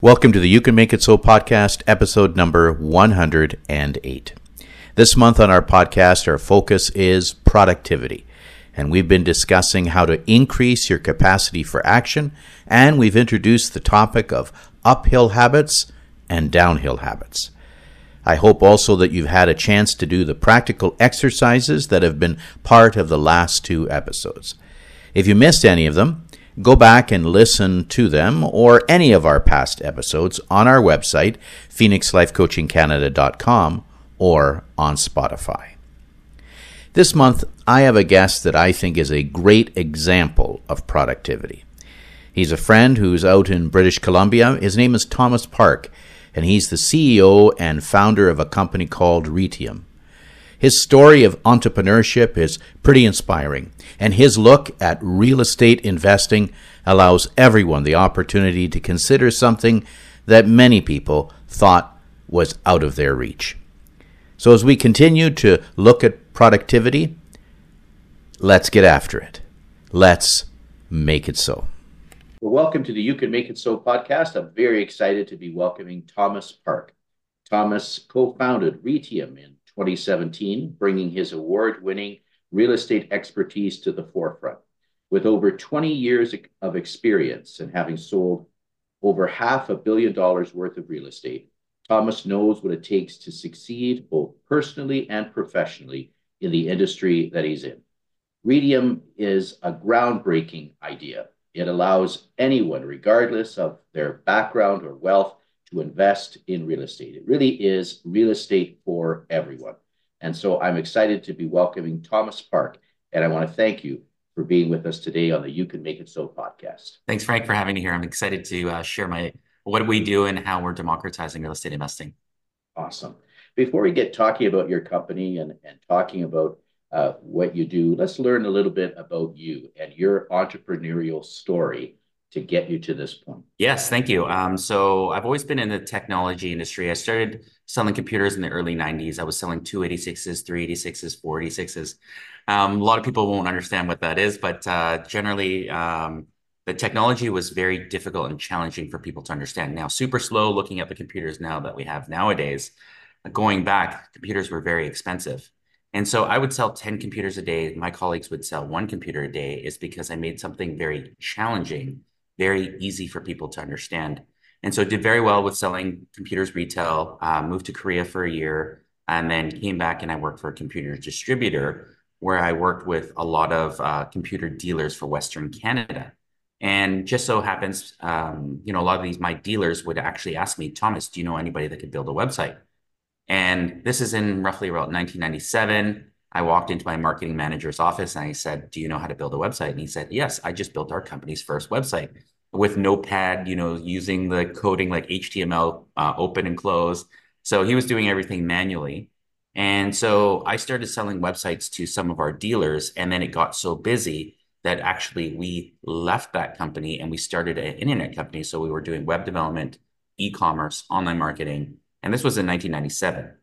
Welcome to the You Can Make It So podcast, episode number 108. This month on our podcast, our focus is productivity. And we've been discussing how to increase your capacity for action. And we've introduced the topic of uphill habits and downhill habits. I hope also that you've had a chance to do the practical exercises that have been part of the last two episodes. If you missed any of them, Go back and listen to them or any of our past episodes on our website, phoenixlifecoachingcanada.com, or on Spotify. This month, I have a guest that I think is a great example of productivity. He's a friend who's out in British Columbia. His name is Thomas Park, and he's the CEO and founder of a company called Reitium. His story of entrepreneurship is pretty inspiring, and his look at real estate investing allows everyone the opportunity to consider something that many people thought was out of their reach. So, as we continue to look at productivity, let's get after it. Let's make it so. Well, welcome to the You Can Make It So podcast. I'm very excited to be welcoming Thomas Park. Thomas co founded Reitium in 2017, bringing his award winning real estate expertise to the forefront. With over 20 years of experience and having sold over half a billion dollars worth of real estate, Thomas knows what it takes to succeed both personally and professionally in the industry that he's in. Reitium is a groundbreaking idea. It allows anyone, regardless of their background or wealth, to invest in real estate. It really is real estate for everyone. And so I'm excited to be welcoming Thomas Park. And I want to thank you for being with us today on the You Can Make It So podcast. Thanks, Frank, for having me here. I'm excited to uh, share my what we do and how we're democratizing real estate investing. Awesome. Before we get talking about your company and, and talking about uh, what you do, let's learn a little bit about you and your entrepreneurial story to get you to this point? Yes, thank you. Um, so I've always been in the technology industry. I started selling computers in the early 90s. I was selling 286s, 386s, 486s. Um, a lot of people won't understand what that is, but uh, generally, um, the technology was very difficult and challenging for people to understand. Now, super slow looking at the computers now that we have nowadays. Going back, computers were very expensive. And so I would sell 10 computers a day. My colleagues would sell one computer a day is because I made something very challenging very easy for people to understand. And so did very well with selling computers retail, uh, moved to Korea for a year, and then came back and I worked for a computer distributor where I worked with a lot of uh, computer dealers for Western Canada. And just so happens, um, you know, a lot of these, my dealers would actually ask me, Thomas, do you know anybody that could build a website? And this is in roughly about 1997. I walked into my marketing manager's office and I said, Do you know how to build a website? And he said, Yes, I just built our company's first website with Notepad, you know, using the coding like HTML uh, open and close. So he was doing everything manually. And so I started selling websites to some of our dealers. And then it got so busy that actually we left that company and we started an internet company. So we were doing web development, e commerce, online marketing. And this was in 1997.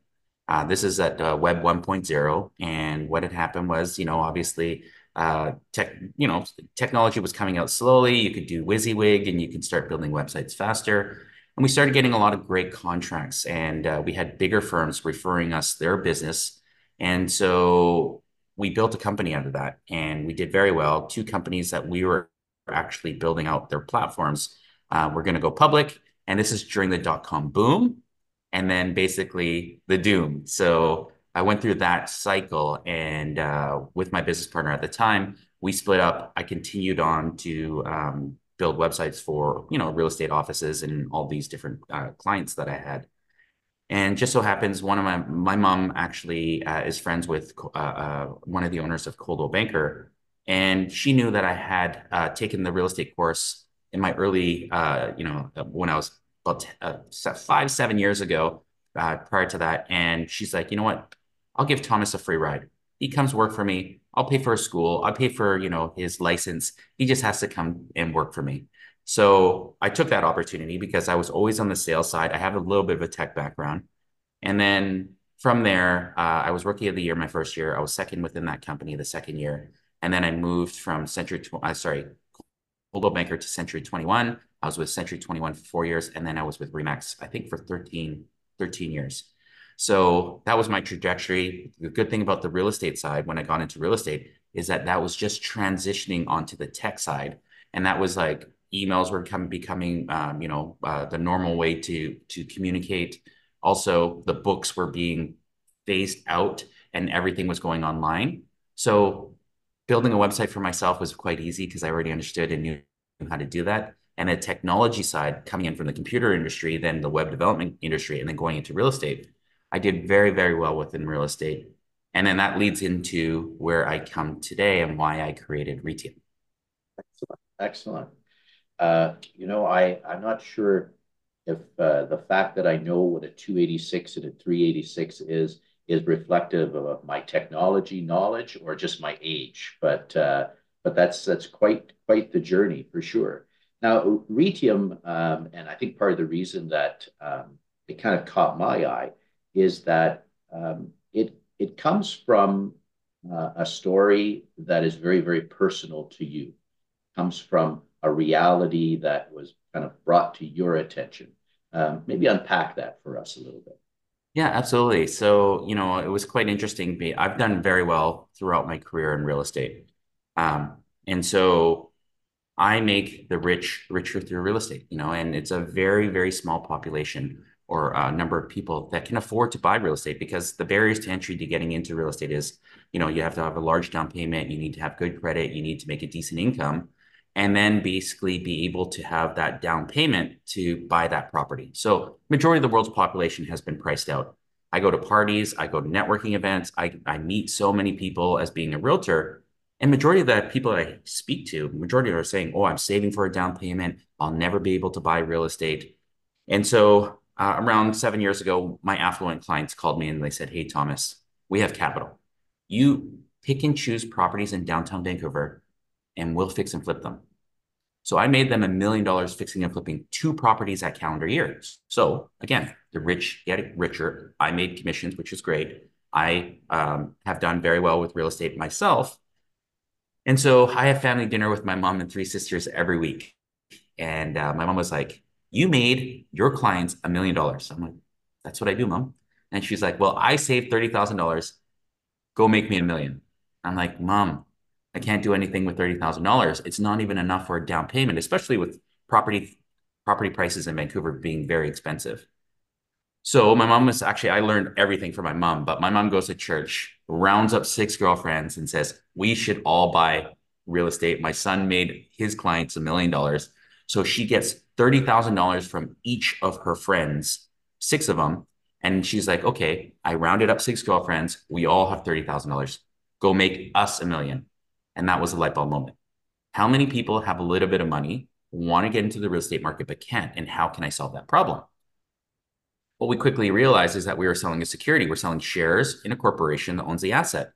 Uh, this is at uh, Web 1.0, and what had happened was, you know, obviously, uh, tech, you know, technology was coming out slowly. You could do WYSIWYG, and you could start building websites faster. And we started getting a lot of great contracts, and uh, we had bigger firms referring us their business, and so we built a company out of that, and we did very well. Two companies that we were actually building out their platforms. Uh, we're going to go public, and this is during the dot com boom and then basically the doom. So I went through that cycle, and uh, with my business partner at the time, we split up. I continued on to um, build websites for you know real estate offices and all these different uh, clients that I had. And just so happens, one of my my mom actually uh, is friends with uh, uh, one of the owners of Coldwell Banker, and she knew that I had uh, taken the real estate course in my early, you know, when I was about uh, five, seven years ago, uh, prior to that. And she's like, you know what? I'll give Thomas a free ride. He comes work for me. I'll pay for his school. I'll pay for, you know, his license. He just has to come and work for me. So I took that opportunity because I was always on the sales side. I have a little bit of a tech background. And then from there, uh, I was rookie of the year my first year. I was second within that company the second year. And then I moved from Century, uh, sorry, Coldwell Banker to Century 21 I was with Century 21 for four years, and then I was with Remax, I think, for 13, 13 years. So that was my trajectory. The good thing about the real estate side when I got into real estate is that that was just transitioning onto the tech side. And that was like emails were come, becoming, um, you know, uh, the normal way to to communicate. Also, the books were being phased out and everything was going online. So building a website for myself was quite easy because I already understood and knew how to do that. And a technology side coming in from the computer industry, then the web development industry, and then going into real estate, I did very, very well within real estate. And then that leads into where I come today and why I created Reitium. Excellent. Excellent. Uh, you know, I, I'm not sure if uh, the fact that I know what a 286 and a 386 is is reflective of my technology knowledge or just my age. But uh, but that's that's quite quite the journey for sure. Now, Reitium, um, and I think part of the reason that um, it kind of caught my eye is that um, it it comes from uh, a story that is very very personal to you. It comes from a reality that was kind of brought to your attention. Um, maybe unpack that for us a little bit. Yeah, absolutely. So, you know, it was quite interesting. I've done very well throughout my career in real estate. Um, and so I make the rich richer through real estate, you know, and it's a very, very small population or a number of people that can afford to buy real estate because the barriers to entry to getting into real estate is, you know, you have to have a large down payment, you need to have good credit, you need to make a decent income, and then basically be able to have that down payment to buy that property. So majority of the world's population has been priced out. I go to parties, I go to networking events, I, I meet so many people as being a realtor. And majority of the people that I speak to, majority are saying, oh, I'm saving for a down payment. I'll never be able to buy real estate. And so uh, around seven years ago, my affluent clients called me and they said, hey, Thomas, we have capital. You pick and choose properties in downtown Vancouver and we'll fix and flip them. So I made them a million dollars fixing and flipping two properties at calendar years. So again, the rich get richer. I made commissions, which is great. I um, have done very well with real estate myself. And so I have family dinner with my mom and three sisters every week. And uh, my mom was like, You made your clients a million dollars. I'm like, That's what I do, mom. And she's like, Well, I saved $30,000. Go make me a million. I'm like, Mom, I can't do anything with $30,000. It's not even enough for a down payment, especially with property property prices in Vancouver being very expensive. So my mom was actually I learned everything from my mom, but my mom goes to church, rounds up six girlfriends and says, "We should all buy real estate." My son made his clients a million dollars. So she gets $30,000 from each of her friends, six of them, and she's like, "Okay, I rounded up six girlfriends. We all have $30,000. Go make us a million. And that was a light bulb moment. How many people have a little bit of money, want to get into the real estate market, but can't? And how can I solve that problem? What we quickly realized is that we were selling a security. We're selling shares in a corporation that owns the asset.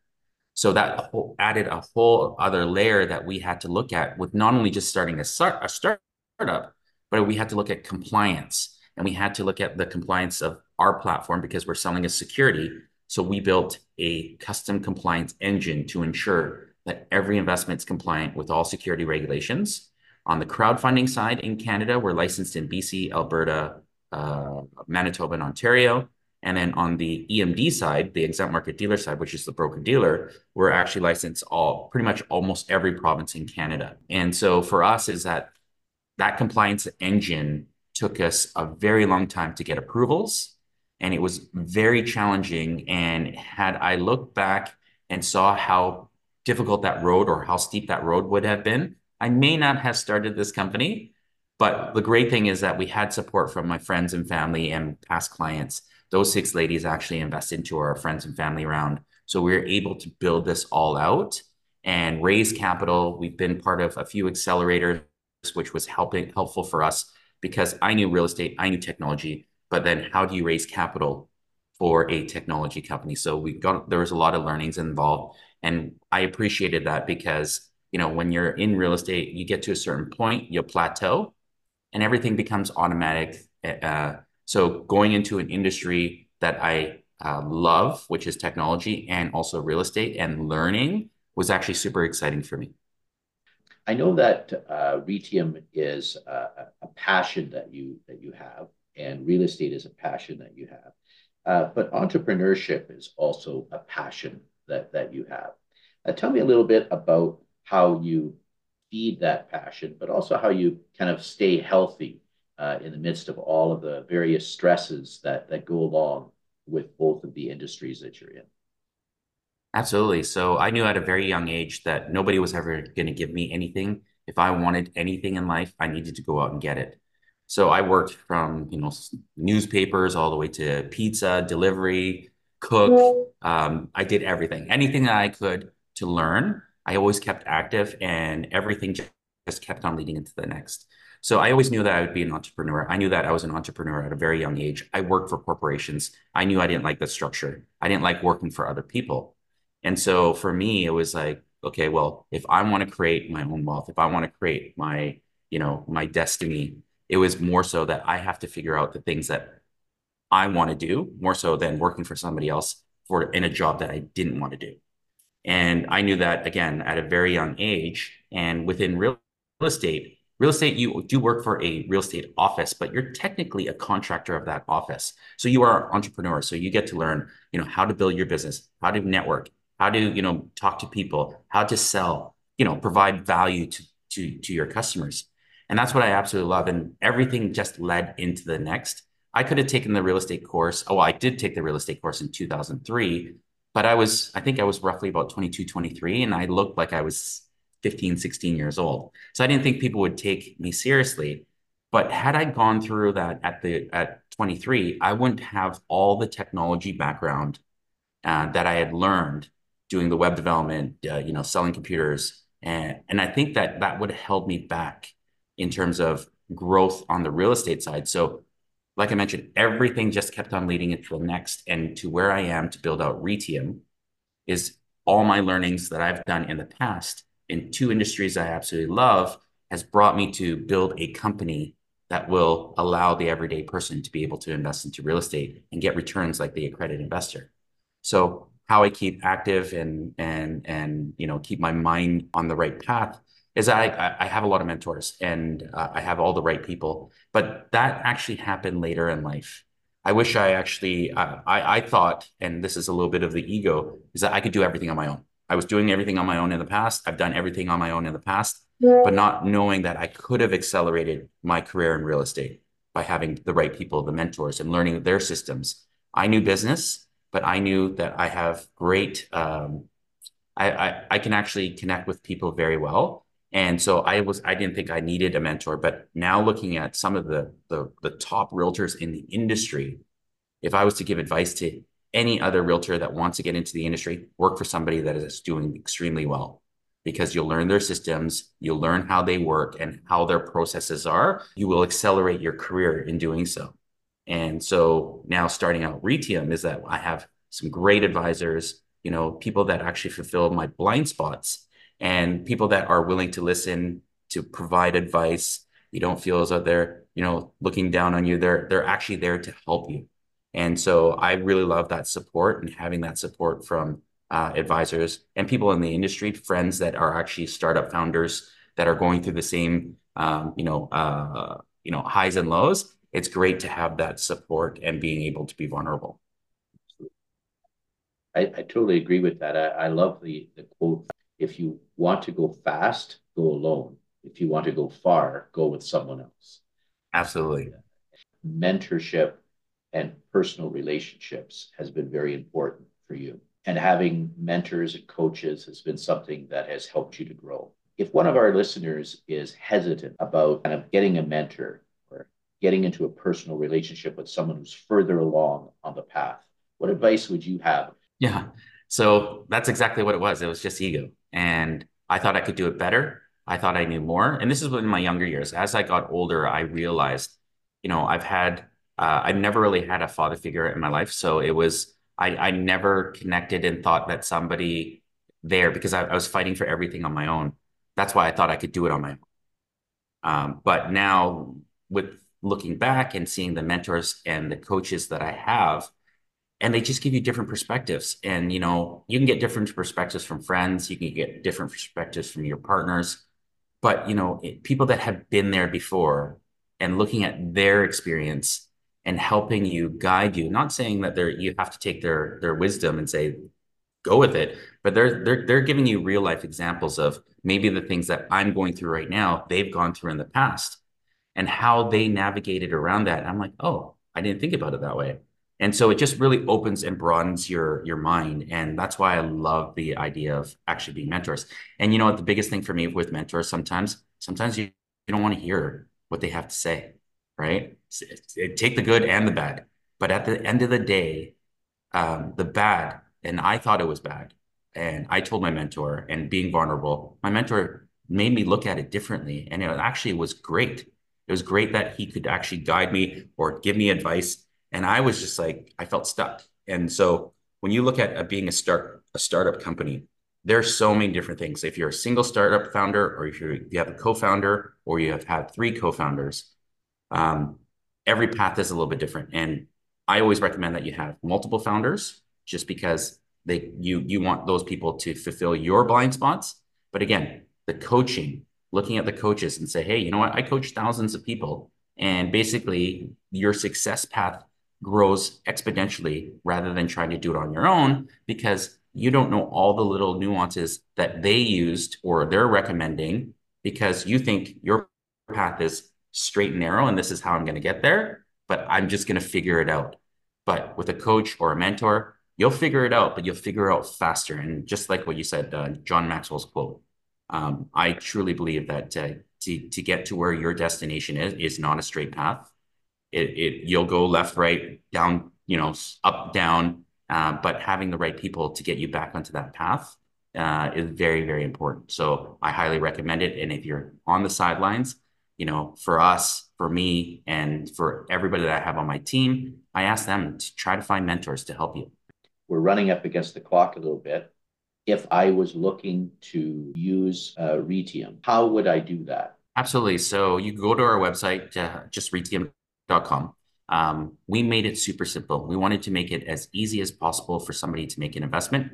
So that added a whole other layer that we had to look at with not only just starting a, start, a startup, but we had to look at compliance and we had to look at the compliance of our platform because we're selling a security. So we built a custom compliance engine to ensure that every investment is compliant with all security regulations. On the crowdfunding side in Canada, we're licensed in BC, Alberta, uh, Manitoba, and Ontario. And then on the EMD side, the exempt market dealer side, which is the broker dealer, we're actually licensed all pretty much almost every province in Canada. And so for us is that that compliance engine took us a very long time to get approvals and it was very challenging. And had I looked back and saw how difficult that road or how steep that road would have been, I may not have started this company. But the great thing is that we had support from my friends and family and past clients. Those six ladies actually invested into our friends and family round. So we were able to build this all out and raise capital. We've been part of a few accelerators, which was helping helpful for us because I knew real estate, I knew technology, but then how do you raise capital for a technology company? So we got there was a lot of learnings involved. And I appreciated that because, you know, when you're in real estate, you get to a certain point, you plateau and everything becomes automatic. Uh, so going into an industry that I uh, love, which is technology and also real estate and learning was actually super exciting for me. I know that uh, Reitium is a, a, passion that you that you have, and real estate is a passion that you have. Uh, but entrepreneurship is also a passion that that you have. Uh, tell me a little bit about how you feed that passion, but also how you kind of stay healthy uh, in the midst of all of the various stresses that that go along with both of the industries that you're in. Absolutely. So I knew at a very young age that nobody was ever going to give me anything. If I wanted anything in life, I needed to go out and get it. So I worked from, you know, newspapers all the way to pizza, delivery, cook. Um, I did everything, anything that I could to learn. I always kept active and everything just kept on leading into the next. So I always knew that I would be an entrepreneur. I knew that I was an entrepreneur at a very young age. I worked for corporations. I knew I didn't like the structure. I didn't like working for other people. And so for me, it was like, okay, well, if I want to create my own wealth, if I want to create my, you know, my destiny, it was more so that I have to figure out the things that I want to do more so than working for somebody else for in a job that I didn't want to do. And I knew that again at a very young age. And within real estate, real estate, you do work for a real estate office, but you're technically a contractor of that office. So you are an entrepreneur. So you get to learn, you know, how to build your business, how to network, how to you know talk to people how to sell you know provide value to to to your customers and that's what i absolutely love and everything just led into the next i could have taken the real estate course oh i did take the real estate course in 2003 but i was i think i was roughly about 22 23 and i looked like i was 15 16 years old so i didn't think people would take me seriously but had i gone through that at the at 23 i wouldn't have all the technology background uh, that i had learned doing the web development, uh, you know, selling computers. And, and I think that that would have held me back in terms of growth on the real estate side. So like I mentioned, everything just kept on leading into the next and to where I am to build out Reitium is all my learnings that I've done in the past in two industries I absolutely love has brought me to build a company that will allow the everyday person to be able to invest into real estate and get returns like the accredited investor. So how I keep active and and and you know keep my mind on the right path is I I have a lot of mentors and uh, I have all the right people, but that actually happened later in life. I wish I actually uh, I I thought, and this is a little bit of the ego, is that I could do everything on my own. I was doing everything on my own in the past. I've done everything on my own in the past, but not knowing that I could have accelerated my career in real estate by having the right people, the mentors, and learning their systems. I knew business but I knew that I have great, um, I, I, I can actually connect with people very well. And so I was, I didn't think I needed a mentor, but now looking at some of the, the, the top realtors in the industry, if I was to give advice to any other realtor that wants to get into the industry, work for somebody that is doing extremely well because you'll learn their systems, you'll learn how they work and how their processes are. You will accelerate your career in doing so. And so now starting out Reitium is that I have some great advisors, you know, people that actually fulfill my blind spots and people that are willing to listen, to provide advice. You don't feel as though they're, you know, looking down on you. They're they're actually there to help you. And so I really love that support and having that support from uh, advisors and people in the industry, friends that are actually startup founders that are going through the same, um, you know, uh, you know, highs and lows it's great to have that support and being able to be vulnerable. I, I totally agree with that. I, I love the, the quote if you want to go fast, go alone. If you want to go far, go with someone else. Absolutely. Mentorship and personal relationships has been very important for you. And having mentors and coaches has been something that has helped you to grow. If one of our listeners is hesitant about kind of getting a mentor, or getting into a personal relationship with someone who's further along on the path. What advice would you have? Yeah. So that's exactly what it was. It was just ego. And I thought I could do it better. I thought I knew more. And this is in my younger years. As I got older, I realized, you know, I've had, uh, I've never really had a father figure in my life. So it was, I, I never connected and thought that somebody there, because I, I was fighting for everything on my own. That's why I thought I could do it on my own. Um, but now with looking back and seeing the mentors and the coaches that I have, and they just give you different perspectives. And you know, you can get different perspectives from friends, you can get different perspectives from your partners, but you know, it, people that have been there before and looking at their experience and helping you guide you, not saying that they're you have to take their their wisdom and say go with it, but they're they're they're giving you real life examples of maybe the things that I'm going through right now, they've gone through in the past and how they navigated around that. And I'm like, oh, I didn't think about it that way. And so it just really opens and broadens your your mind. And that's why I love the idea of actually being mentors. And you know what the biggest thing for me with mentors sometimes, sometimes you, you don't want to hear what they have to say, right? Take the good and the bad. But at the end of the day, um, the bad, and I thought it was bad. And I told my mentor, and being vulnerable, my mentor made me look at it differently. And it actually was great. It was great that he could actually guide me or give me advice. And I was just like, I felt stuck. And so when you look at uh, being a start a startup company, there's so many different things. If you're a single startup founder, or if, you you have a co-founder, or you have had three co-founders, um, every path is a little bit different. And I always recommend that you have multiple founders, just because they you you want those people to fulfill your blind spots. But again, the coaching, looking at the coaches and say, hey, you know what? I coach thousands of people, and basically your success path grows exponentially rather than trying to do it on your own because you don't know all the little nuances that they used or they're recommending because you think your path is straight and narrow and this is how I'm going to get there, but I'm just going to figure it out. But with a coach or a mentor, you'll figure it out, but you'll figure it out faster. And just like what you said, uh, John Maxwell's quote, um, I truly believe that uh, to, to get to where your destination is, is not a straight path. It, it you'll go left, right, down, you know, up, down, uh, but having the right people to get you back onto that path uh, is very, very important. So I highly recommend it. And if you're on the sidelines, you know, for us, for me, and for everybody that I have on my team, I ask them to try to find mentors to help you. We're running up against the clock a little bit. If I was looking to use uh, Reitium, how would I do that? Absolutely. So you go to our website, uh, just reitium.com. Um, we made it super simple. We wanted to make it as easy as possible for somebody to make an investment,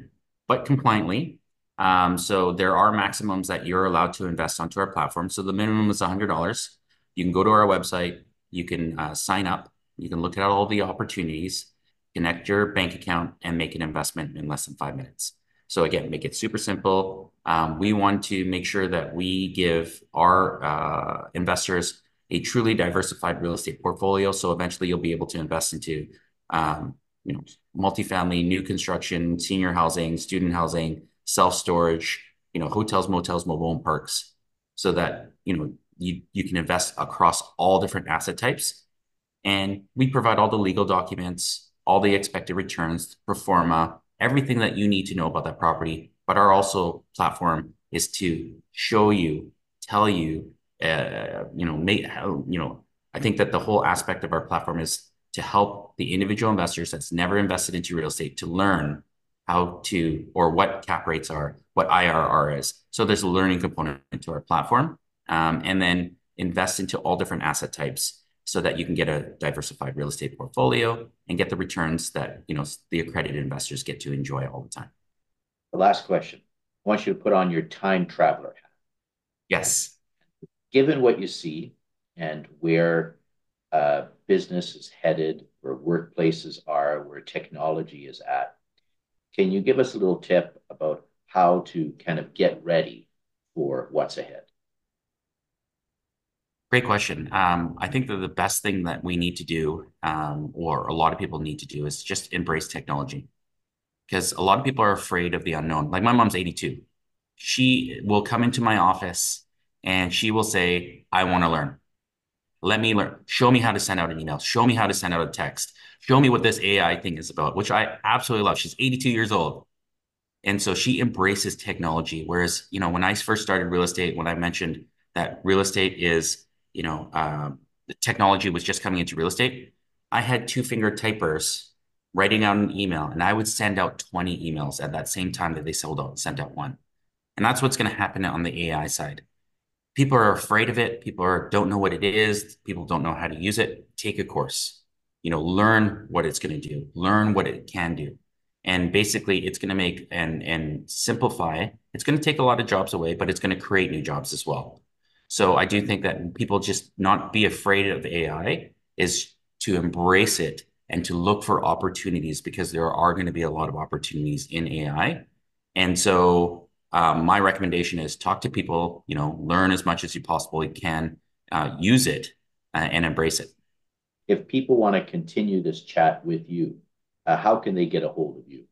but compliantly. Um, so there are maximums that you're allowed to invest onto our platform. So the minimum is $100. You can go to our website, you can uh, sign up, you can look at all the opportunities, connect your bank account, and make an investment in less than five minutes. So again, make it super simple. Um, we want to make sure that we give our uh, investors a truly diversified real estate portfolio. So eventually you'll be able to invest into, um, you know, multifamily, new construction, senior housing, student housing, self-storage, you know, hotels, motels, mobile home parks, so that, you know, you, you can invest across all different asset types. And we provide all the legal documents, all the expected returns, pro forma, everything that you need to know about that property. But our also platform is to show you, tell you, uh, you know, make you know, I think that the whole aspect of our platform is to help the individual investors that's never invested into real estate to learn how to or what cap rates are, what IRR is. So there's a learning component to our platform, um, and then invest into all different asset types so that you can get a diversified real estate portfolio and get the returns that you know the accredited investors get to enjoy all the time. The last question. I want you to put on your time traveler hat. Yes given what you see and where uh, business is headed, where workplaces are, where technology is at, can you give us a little tip about how to kind of get ready for what's ahead? Great question. Um, I think that the best thing that we need to do, um, or a lot of people need to do, is just embrace technology. Because a lot of people are afraid of the unknown. Like my mom's 82. She will come into my office and she will say, I want to learn. Let me learn. Show me how to send out an email. Show me how to send out a text. Show me what this AI thing is about, which I absolutely love. She's 82 years old. And so she embraces technology. Whereas, you know, when I first started real estate, when I mentioned that real estate is, you know, um, the technology was just coming into real estate, I had two finger typers writing out an email and I would send out 20 emails at that same time that they sold out, sent out one. And that's what's going to happen on the AI side people are afraid of it. People are, don't know what it is. People don't know how to use it. Take a course, you know, learn what it's going to do, learn what it can do. And basically it's going to make and, and simplify. It's going to take a lot of jobs away, but it's going to create new jobs as well. So I do think that people just not be afraid of AI is to embrace it and to look for opportunities because there are going to be a lot of opportunities in AI. And so um, my recommendation is talk to people, you know, learn as much as you possibly can, uh, use it uh, and embrace it. If people want to continue this chat with you, uh, how can they get a hold of you?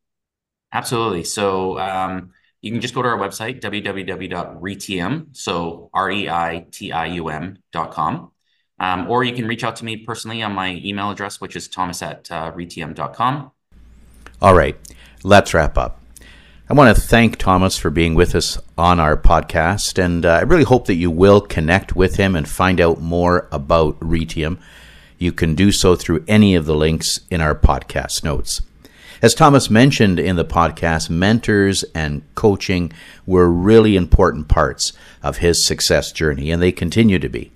Absolutely. So um, you can just go to our website, www.reitium, so R-E-I-T-I-U-M dot com. Um, or you can reach out to me personally on my email address, which is thomas at uh, reitium.com. All right, let's wrap up. I want to thank Thomas for being with us on our podcast, and uh, I really hope that you will connect with him and find out more about Reitium. You can do so through any of the links in our podcast notes. As Thomas mentioned in the podcast, mentors and coaching were really important parts of his success journey, and they continue to be.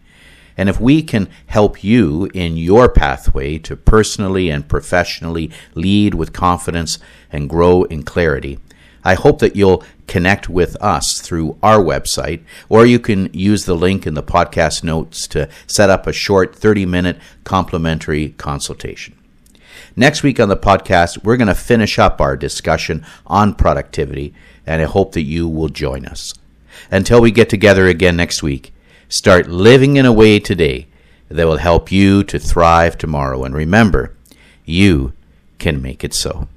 And if we can help you in your pathway to personally and professionally lead with confidence and grow in clarity, I hope that you'll connect with us through our website, or you can use the link in the podcast notes to set up a short 30 minute complimentary consultation. Next week on the podcast, we're going to finish up our discussion on productivity, and I hope that you will join us. Until we get together again next week, start living in a way today that will help you to thrive tomorrow. And remember, you can make it so.